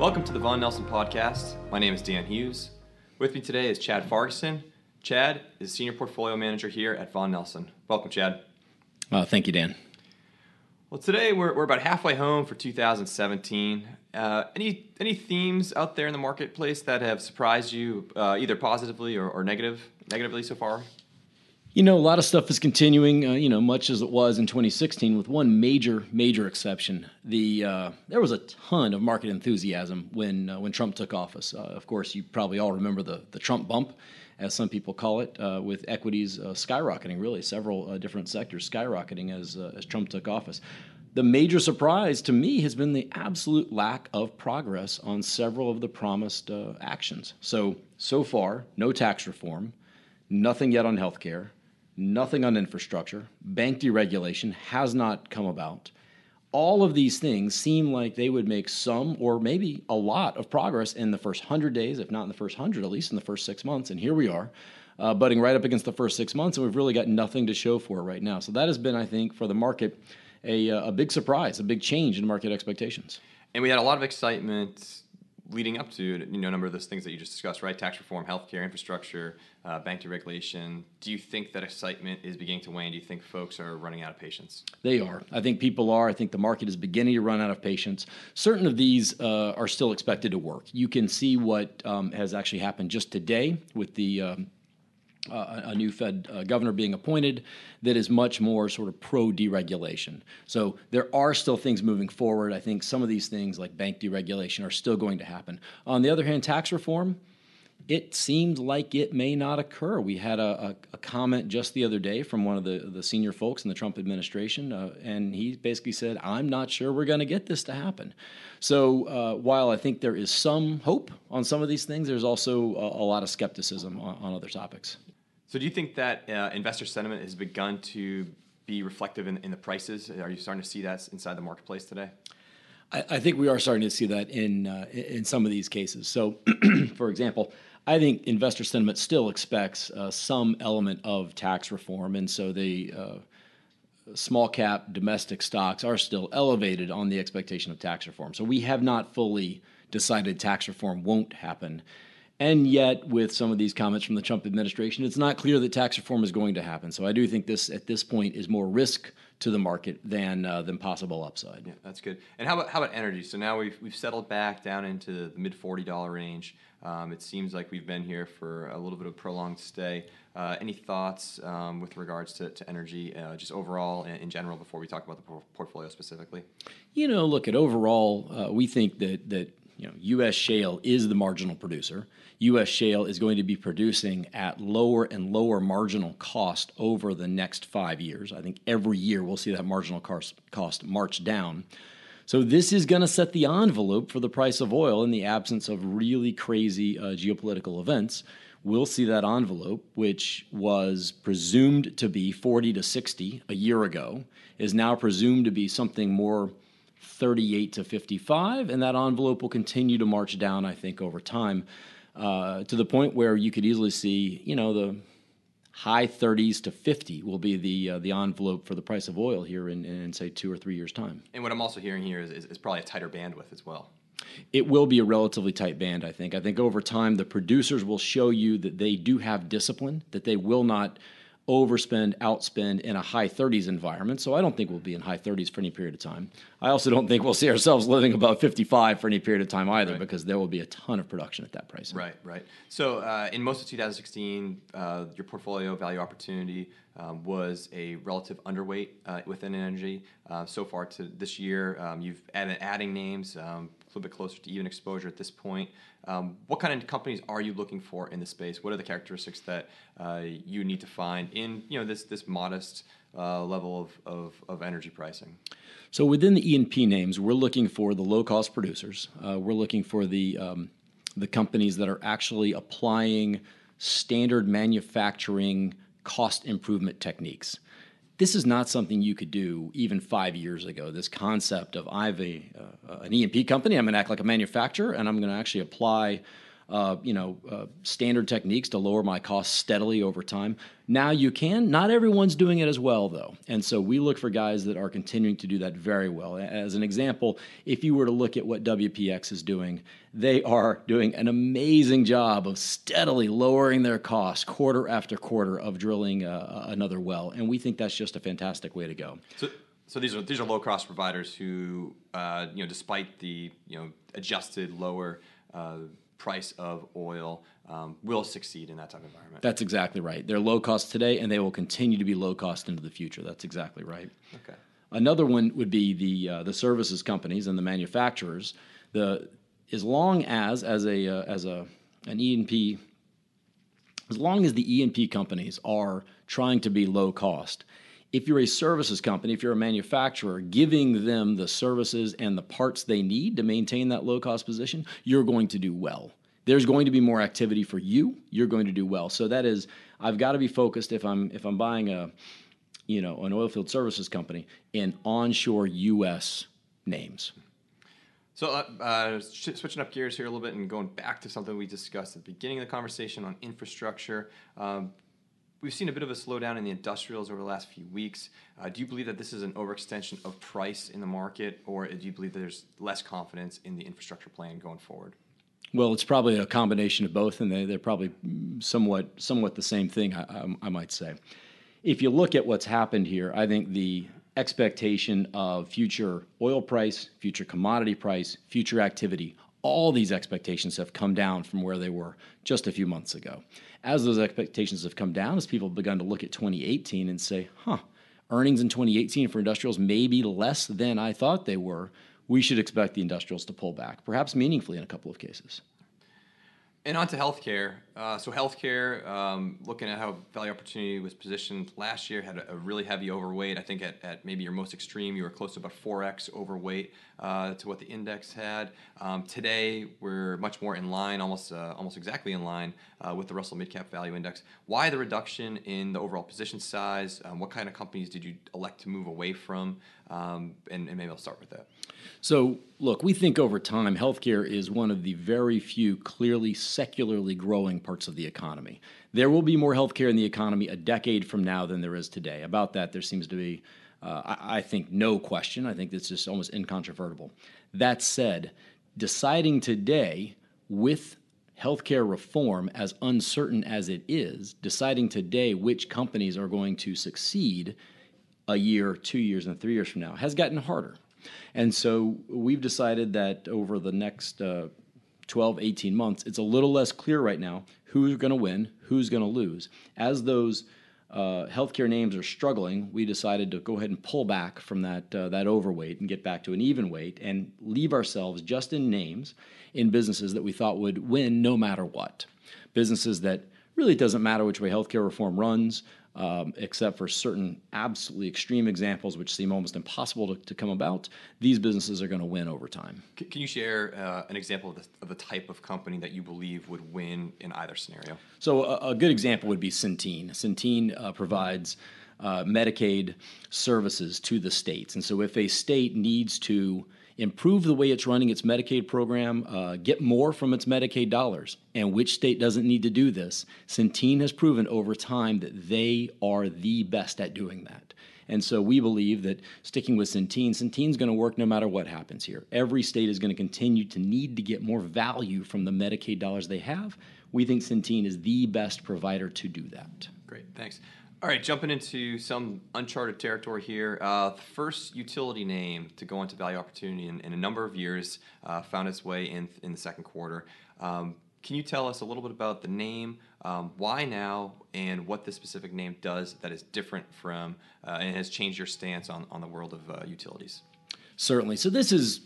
Welcome to the Vaughan Nelson Podcast. My name is Dan Hughes. With me today is Chad Fargason. Chad is Senior Portfolio Manager here at Vaughan Nelson. Welcome, Chad. Uh, thank you, Dan. Well, today we're, we're about halfway home for 2017. Uh, any any themes out there in the marketplace that have surprised you, uh, either positively or, or negative negatively so far? You know, a lot of stuff is continuing, uh, you know, much as it was in 2016, with one major, major exception. The uh, there was a ton of market enthusiasm when uh, when Trump took office. Uh, of course, you probably all remember the the Trump bump, as some people call it, uh, with equities uh, skyrocketing. Really, several different sectors skyrocketing as as Trump took office. The major surprise to me has been the absolute lack of progress on several of the promised actions. So so far, no tax reform, nothing yet on healthcare nothing on infrastructure, bank deregulation has not come about. All of these things seem like they would make some or maybe a lot of progress in the first 100 days, if not in the first 100, at least in the first six months. And here we are, uh, butting right up against the first six months, and we've really got nothing to show for it right now. So that has been, I think, for the market, a, uh, a big surprise, a big change in market expectations. And we had a lot of excitement leading up to you know a number of those things that you just discussed, right? Tax reform, healthcare, infrastructure, uh, bank deregulation. Do you think that excitement is beginning to wane? Do you think folks are running out of patience? They are. I think people are. I think the market is beginning to run out of patience. Certain of these uh, are still expected to work. You can see what um, has actually happened just today with the. Um, uh, a new Fed uh, governor being appointed that is much more sort of pro deregulation. So there are still things moving forward. I think some of these things, like bank deregulation, are still going to happen. On the other hand, tax reform, it seems like it may not occur. We had a, a, a, comment just the other day from one of the, the senior folks in the Trump administration, uh, and he basically said, I'm not sure we're going to get this to happen. So uh, while I think there is some hope on some of these things, there's also a, a lot of skepticism on, on other topics. So, do you think that uh, investor sentiment has begun to be reflective in, in, the prices? Are you starting to see that inside the marketplace today? I, I think we are starting to see that in uh, in some of these cases. So, for example, I think investor sentiment still expects uh, some element of tax reform, and so the uh, small cap domestic stocks are still elevated on the expectation of tax reform. So we have not fully decided tax reform won't happen. And yet, with some of these comments from the Trump administration, it's not clear that tax reform is going to happen. So I do think this, at this point, is more risk to the market than uh, than possible upside. Yeah, that's good. And how about how about energy? So now we've we've settled back down into the mid forty dollar range. Um, it seems like we've been here for a little bit of prolonged stay. Uh, any thoughts um, with regards to, to energy, uh, just overall in, in, general, before we talk about the por- portfolio specifically? You know, look at overall, uh, we think that that you know, U.S. shale is the marginal producer. U.S. shale is going to be producing at lower and lower marginal cost over the next five years. I think every year we'll see that marginal cost, march down. So this is going to set the envelope for the price of oil in the absence of really crazy uh, geopolitical events. We'll see that envelope, which was presumed to be 40 to 60 a year ago, is now presumed to be something more 38 to 55, and that envelope will continue to march down, I think, over time uh, to the point where you could easily see, you know, the high 30s to 50 will be the uh, the envelope for the price of oil here in, in, say two or three years time. And what I'm also hearing here is, is, is probably a tighter bandwidth as well. It will be a relatively tight band, I think. I think over time the producers will show you that they do have discipline, that they will not overspend, outspend in a high 30s environment. So I don't think we'll be in high 30s for any period of time. I also don't think we'll see ourselves living above 55 for any period of time either, right. because there will be a ton of production at that price. Right, right. So uh, in most of 2016, uh, your portfolio value opportunity um, was a relative underweight uh, within energy. Uh, so far to this year, um, you've added, adding names. Um, a little bit closer to even exposure at this point. Um, what kind of companies are you looking for in the space? What are the characteristics that uh, you need to find in you know this this modest uh, level of, of, of, energy pricing? So within the E&P names, we're looking for the low cost producers. Uh, we're looking for the um, the companies that are actually applying standard manufacturing cost improvement techniques this is not something you could do even five years ago. This concept of I have a, uh, an E&P company, I'm going to act like a manufacturer, and I'm going to actually apply uh, you know, uh, standard techniques to lower my costs steadily over time. Now you can. Not everyone's doing it as well, though. And so we look for guys that are continuing to do that very well. As an example, if you were to look at what WPX is doing, they are doing an amazing job of steadily lowering their costs quarter after quarter of drilling uh, another well. And we think that's just a fantastic way to go. So, so these are these are low cost providers who, uh, you know, despite the you know adjusted lower uh, price of oil um, will succeed in that type of environment. That's exactly right. They're low cost today, and they will continue to be low cost into the future. That's exactly right. Okay. Another one would be the uh, the services companies and the manufacturers. The as long as as a uh, as a an E and P, as long as the E and P companies are trying to be low cost, if you're a services company, if you're a manufacturer, giving them the services and the parts they need to maintain that low cost position, you're going to do well. There's going to be more activity for you. You're going to do well. So that is, I've got to be focused if I'm if I'm buying a, you know, an oilfield services company in onshore U.S. names. So, uh, uh, switching up gears here a little bit and going back to something we discussed at the beginning of the conversation on infrastructure. Um, We've seen a bit of a slowdown in the industrials over the last few weeks. Uh, do you believe that this is an overextension of price in the market, or do you believe there's less confidence in the infrastructure plan going forward? Well, it's probably a combination of both, and they, they're probably somewhat somewhat the same thing. I, I might say. If you look at what's happened here, I think the expectation of future oil price, future commodity price, future activity all these expectations have come down from where they were just a few months ago. As those expectations have come down, as people have begun to look at 2018 and say, huh, earnings in 2018 for industrials may be less than I thought they were, we should expect the industrials to pull back, perhaps meaningfully in a couple of cases. And on to healthcare. Uh, so healthcare, um, looking at how value opportunity was positioned last year, had a, a, really heavy overweight. I think at, at maybe your most extreme, you were close to about 4x overweight uh, to what the index had. Um, today, we're much more in line, almost uh, almost exactly in line uh, with the Russell Midcap Value Index. Why the reduction in the overall position size? Um, what kind of companies did you elect to move away from? Um, and, and maybe I'll start with that. So, look, we think over time, healthcare is one of the very few clearly secularly growing parts of the economy. There will be more healthcare in the economy a decade from now than there is today. About that, there seems to be, uh, I, I think, no question. I think it's just almost incontrovertible. That said, deciding today with healthcare reform, as uncertain as it is, deciding today which companies are going to succeed a year, two years, and three years from now has gotten harder. And so we've decided that over the next uh, 12, 18 months, it's a little less clear right now who's going to win, who's going to lose. As those uh, healthcare names are struggling, we decided to go ahead and pull back from that uh, that overweight and get back to an even weight and leave ourselves just in names in businesses that we thought would win no matter what. Businesses that really doesn't matter which way healthcare reform runs um, except for certain absolutely extreme examples which seem almost impossible to, to come about, these businesses are going to win over time. Can you share uh, an example of the, of the, type of company that you believe would win in either scenario? So, a, a good example would be Centene. Centene uh, provides uh, Medicaid services to the states. And so, if a state needs to improve the way it's running its Medicaid program, uh, get more from its Medicaid dollars. And which state doesn't need to do this? Centene has proven over time that they are the best at doing that. And so we believe that sticking with Centene, Centene's going to work no matter what happens here. Every state is going to continue to need to get more value from the Medicaid dollars they have. We think Centene is the best provider to do that. Great, thanks. All right, jumping into some uncharted territory here. Uh, the first utility name to go into value opportunity in, in a number of years uh, found its way in in the second quarter. Um, can you tell us a little bit about the name, um, why now, and what this specific name does that is different from uh, and has changed your stance on, on the world of uh, utilities? Certainly. So this is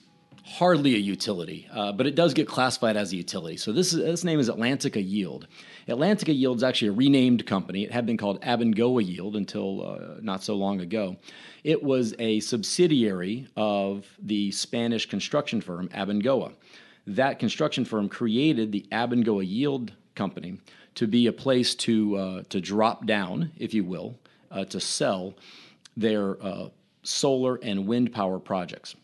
hardly a utility, uh, but it does get classified as a utility. So this is, this name is Atlantica Yield. Atlantica Yield is actually a renamed company. It had been called Abengoa Yield until uh, not so long ago. It was a subsidiary of the Spanish construction firm Abengoa. That construction firm created the Abengoa Yield Company to be a place to uh, to drop down, if you will, uh, to sell their uh, solar and wind power projects.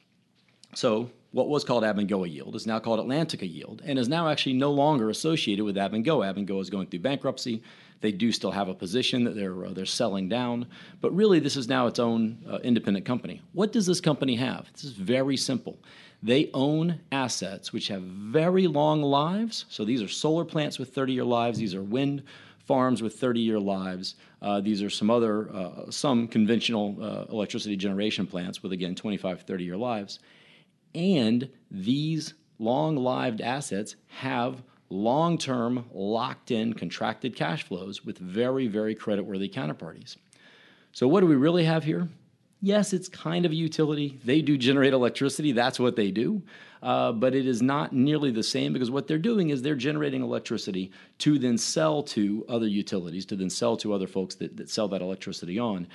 So what was called Abengoa Yield is now called Atlantica Yield and is now actually no longer associated with Abengoa. Abengoa is going through bankruptcy. They do still have a position that they're uh, they're selling down, but really this is now its own uh, independent company. What does this company have? This is very simple. They own assets which have very long lives. So these are solar plants with 30-year lives. These are wind farms with 30-year lives. Uh, these are some other uh, some conventional uh, electricity generation plants with again 25, 30-year lives. And these long-lived assets have long term, locked in, contracted cash flows with very, very creditworthy counterparties. So, what do we really have here? Yes, it's kind of a utility. They do generate electricity, that's what they do. Uh, but it is not nearly the same because what they're doing is they're generating electricity to then sell to other utilities, to then sell to other folks that, that sell that electricity on.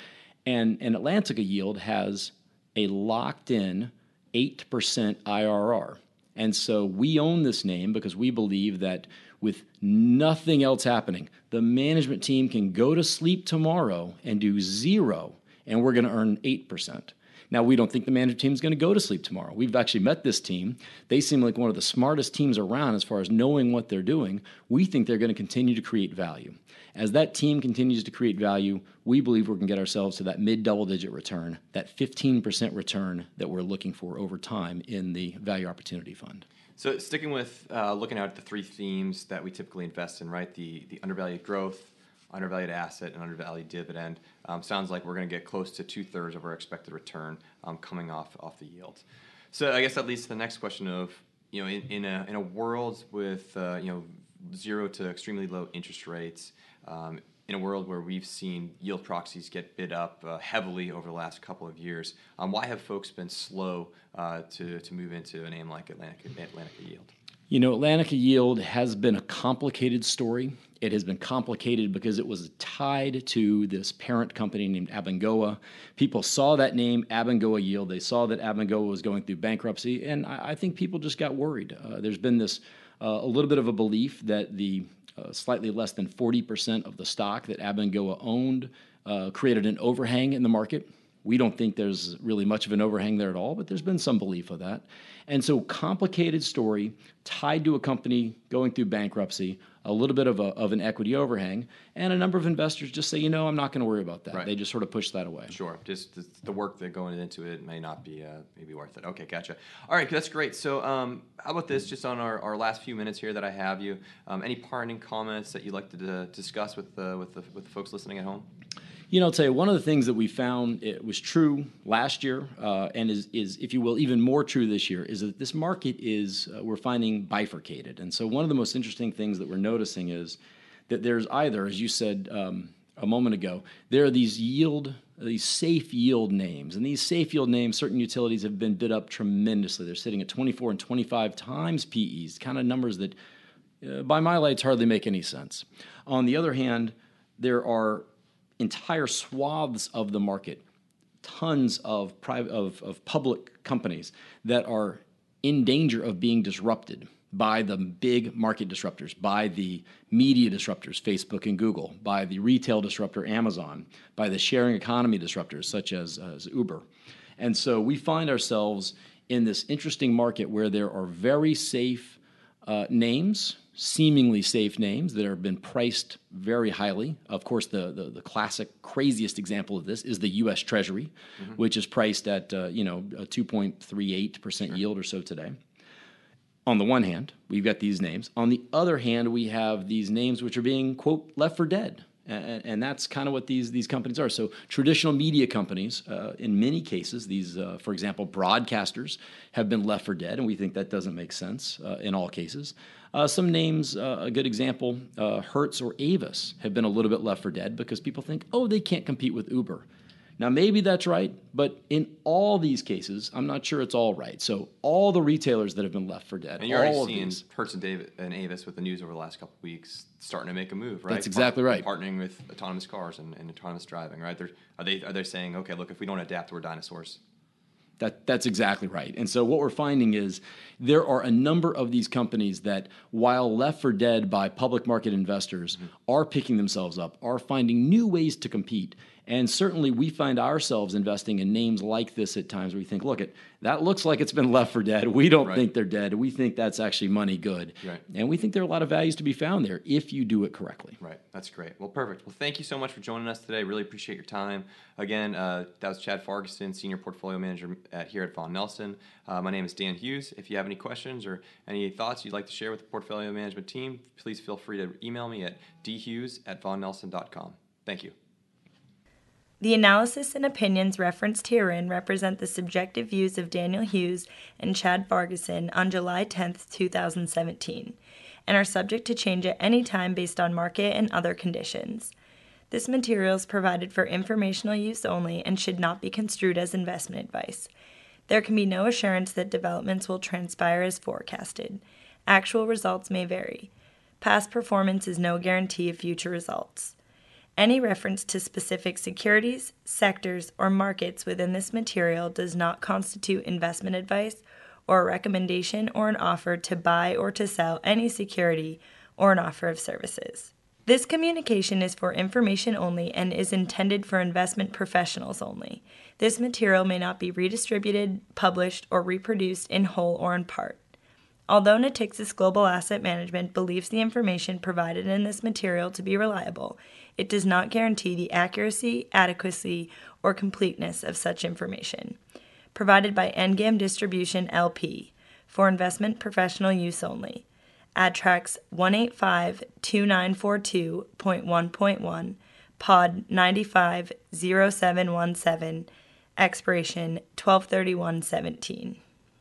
And, and Atlantica Yield has a locked in 8% IRR. And so we own this name because we believe that with nothing else happening, the management team can go to sleep tomorrow and do zero, and we're going to earn 8%. Now, we don't think the management team is going to go to sleep tomorrow. We've actually met this team. They seem like one of the smartest teams around as far as knowing what they're doing. We think they're going to continue to create value. As that team continues to create value, we believe we can get ourselves to that mid double digit return, that 15% return that we're looking for over time in the Value Opportunity Fund. So, sticking with uh, looking at the three themes that we typically invest in, right? The, the undervalued growth, undervalued asset and undervalued dividend. Um, sounds like we're going to get close to two thirds of our expected return um, coming off off the yield. So I guess that leads to the next question of you know in, in a in a world with uh, you know zero to extremely low interest rates. Um, in a world where we've seen yield proxies get bid up uh, heavily over the last couple of years, um, why have folks been slow uh, to, to move into a name like Atlantic, Atlantica Yield? You know, Atlantica Yield has been a complicated story. It has been complicated because it was tied to this parent company named Abengoa. People saw that name, Abengoa Yield. They saw that Abengoa was going through bankruptcy, and I, I think people just got worried. Uh, there's been this uh, a little bit of a belief that the uh, slightly less than 40% of the stock that Abengoa owned uh, created an overhang in the market. We don't think there's really much of an overhang there at all, but there's been some belief of that. And so, complicated story tied to a company going through bankruptcy, a little bit of, a, of an equity overhang, and a number of investors just say, you know, I'm not going to worry about that. Right. They just sort of push that away. Sure, just the, the work that going into it may not be uh, maybe worth it. Okay, gotcha. All right, that's great. So, um, how about this? Just on our, our last few minutes here that I have you, um, any parting comments that you'd like to uh, discuss with the, with the with the folks listening at home? You know, I'll tell you, one of the things that we found it was true last year, uh, and is, is, if you will, even more true this year, is that this market is, uh, we're finding bifurcated. And so, one of the most interesting things that we're noticing is that there's either, as you said um, a moment ago, there are these yield, these safe yield names. And these safe yield names, certain utilities have been bid up tremendously. They're sitting at 24 and 25 times PEs, kind of numbers that, uh, by my lights, hardly make any sense. On the other hand, there are entire swaths of the market, tons of private of, of public companies that are in danger of being disrupted by the big market disruptors, by the media disruptors, Facebook and Google, by the retail disruptor, Amazon, by the sharing economy disruptors, such as, as Uber. And so we find ourselves in this interesting market where there are very safe uh, names seemingly safe names that have been priced very highly. Of course, the, the, the classic, craziest example of this is the U.S. Treasury, mm-hmm. which is priced at uh, you know a 2.38 percent sure. yield or so today. On the one hand, we've got these names. On the other hand, we have these names which are being quote left for dead. And, and that's kind of what these, these companies are. So, traditional media companies, uh, in many cases, these, uh, for example, broadcasters, have been left for dead, and we think that doesn't make sense uh, in all cases. Uh, some names, uh, a good example, uh, Hertz or Avis have been a little bit left for dead because people think, oh, they can't compete with Uber. Now, maybe that's right, but in all these cases, I'm not sure it's all right. So, all the retailers that have been left for dead, and you're already seeing these, Hertz and, David, and Avis with the news over the last couple of weeks starting to make a move, right? That's exactly right. Partnering with autonomous cars and, and autonomous driving, right? They're, are they are they saying, okay, look, if we don't adapt, we're dinosaurs? That, that's exactly right. And so what we're finding is there are a number of these companies that, while left for dead by public market investors, mm-hmm. are picking themselves up, are finding new ways to compete. And certainly we find ourselves investing in names like this at times where we think, look, it that looks like it's been left for dead. We don't Right. think they're dead. We think that's actually money good. Right. And we think there are a lot of values to be found there if you do it correctly. Right. That's great. Well, perfect. Well, thank you so much for joining us today. Really appreciate your time. Again, uh, that was Chad Fargason, Senior Portfolio Manager at, here at Vaughan Nelson. Uh, my name is Dan Hughes. If you have any questions or any thoughts you'd like to share with the portfolio management team, please feel free to email me at dhughes at vaughannelson.com. Thank you. The analysis and opinions referenced herein represent the subjective views of Daniel Hughes and Chad Fargason on July 10, 2017, and are subject to change at any time based on market and other conditions. This material is provided for informational use only and should not be construed as investment advice. There can be no assurance that developments will transpire as forecasted. Actual results may vary. Past performance is no guarantee of future results. Any reference to specific securities, sectors, or markets within this material does not constitute investment advice or a recommendation or an offer to buy or to sell any security or an offer of services. This communication is for information only and is intended for investment professionals only. This material may not be redistributed, published, or reproduced in whole or in part. Although Natixis Global Asset Management believes the information provided in this material to be reliable, it does not guarantee the accuracy, adequacy, or completeness of such information. Provided by NGAM Distribution LP for investment professional use only. Adtrax 1852942.1.1, Pod 950717, expiration 123117.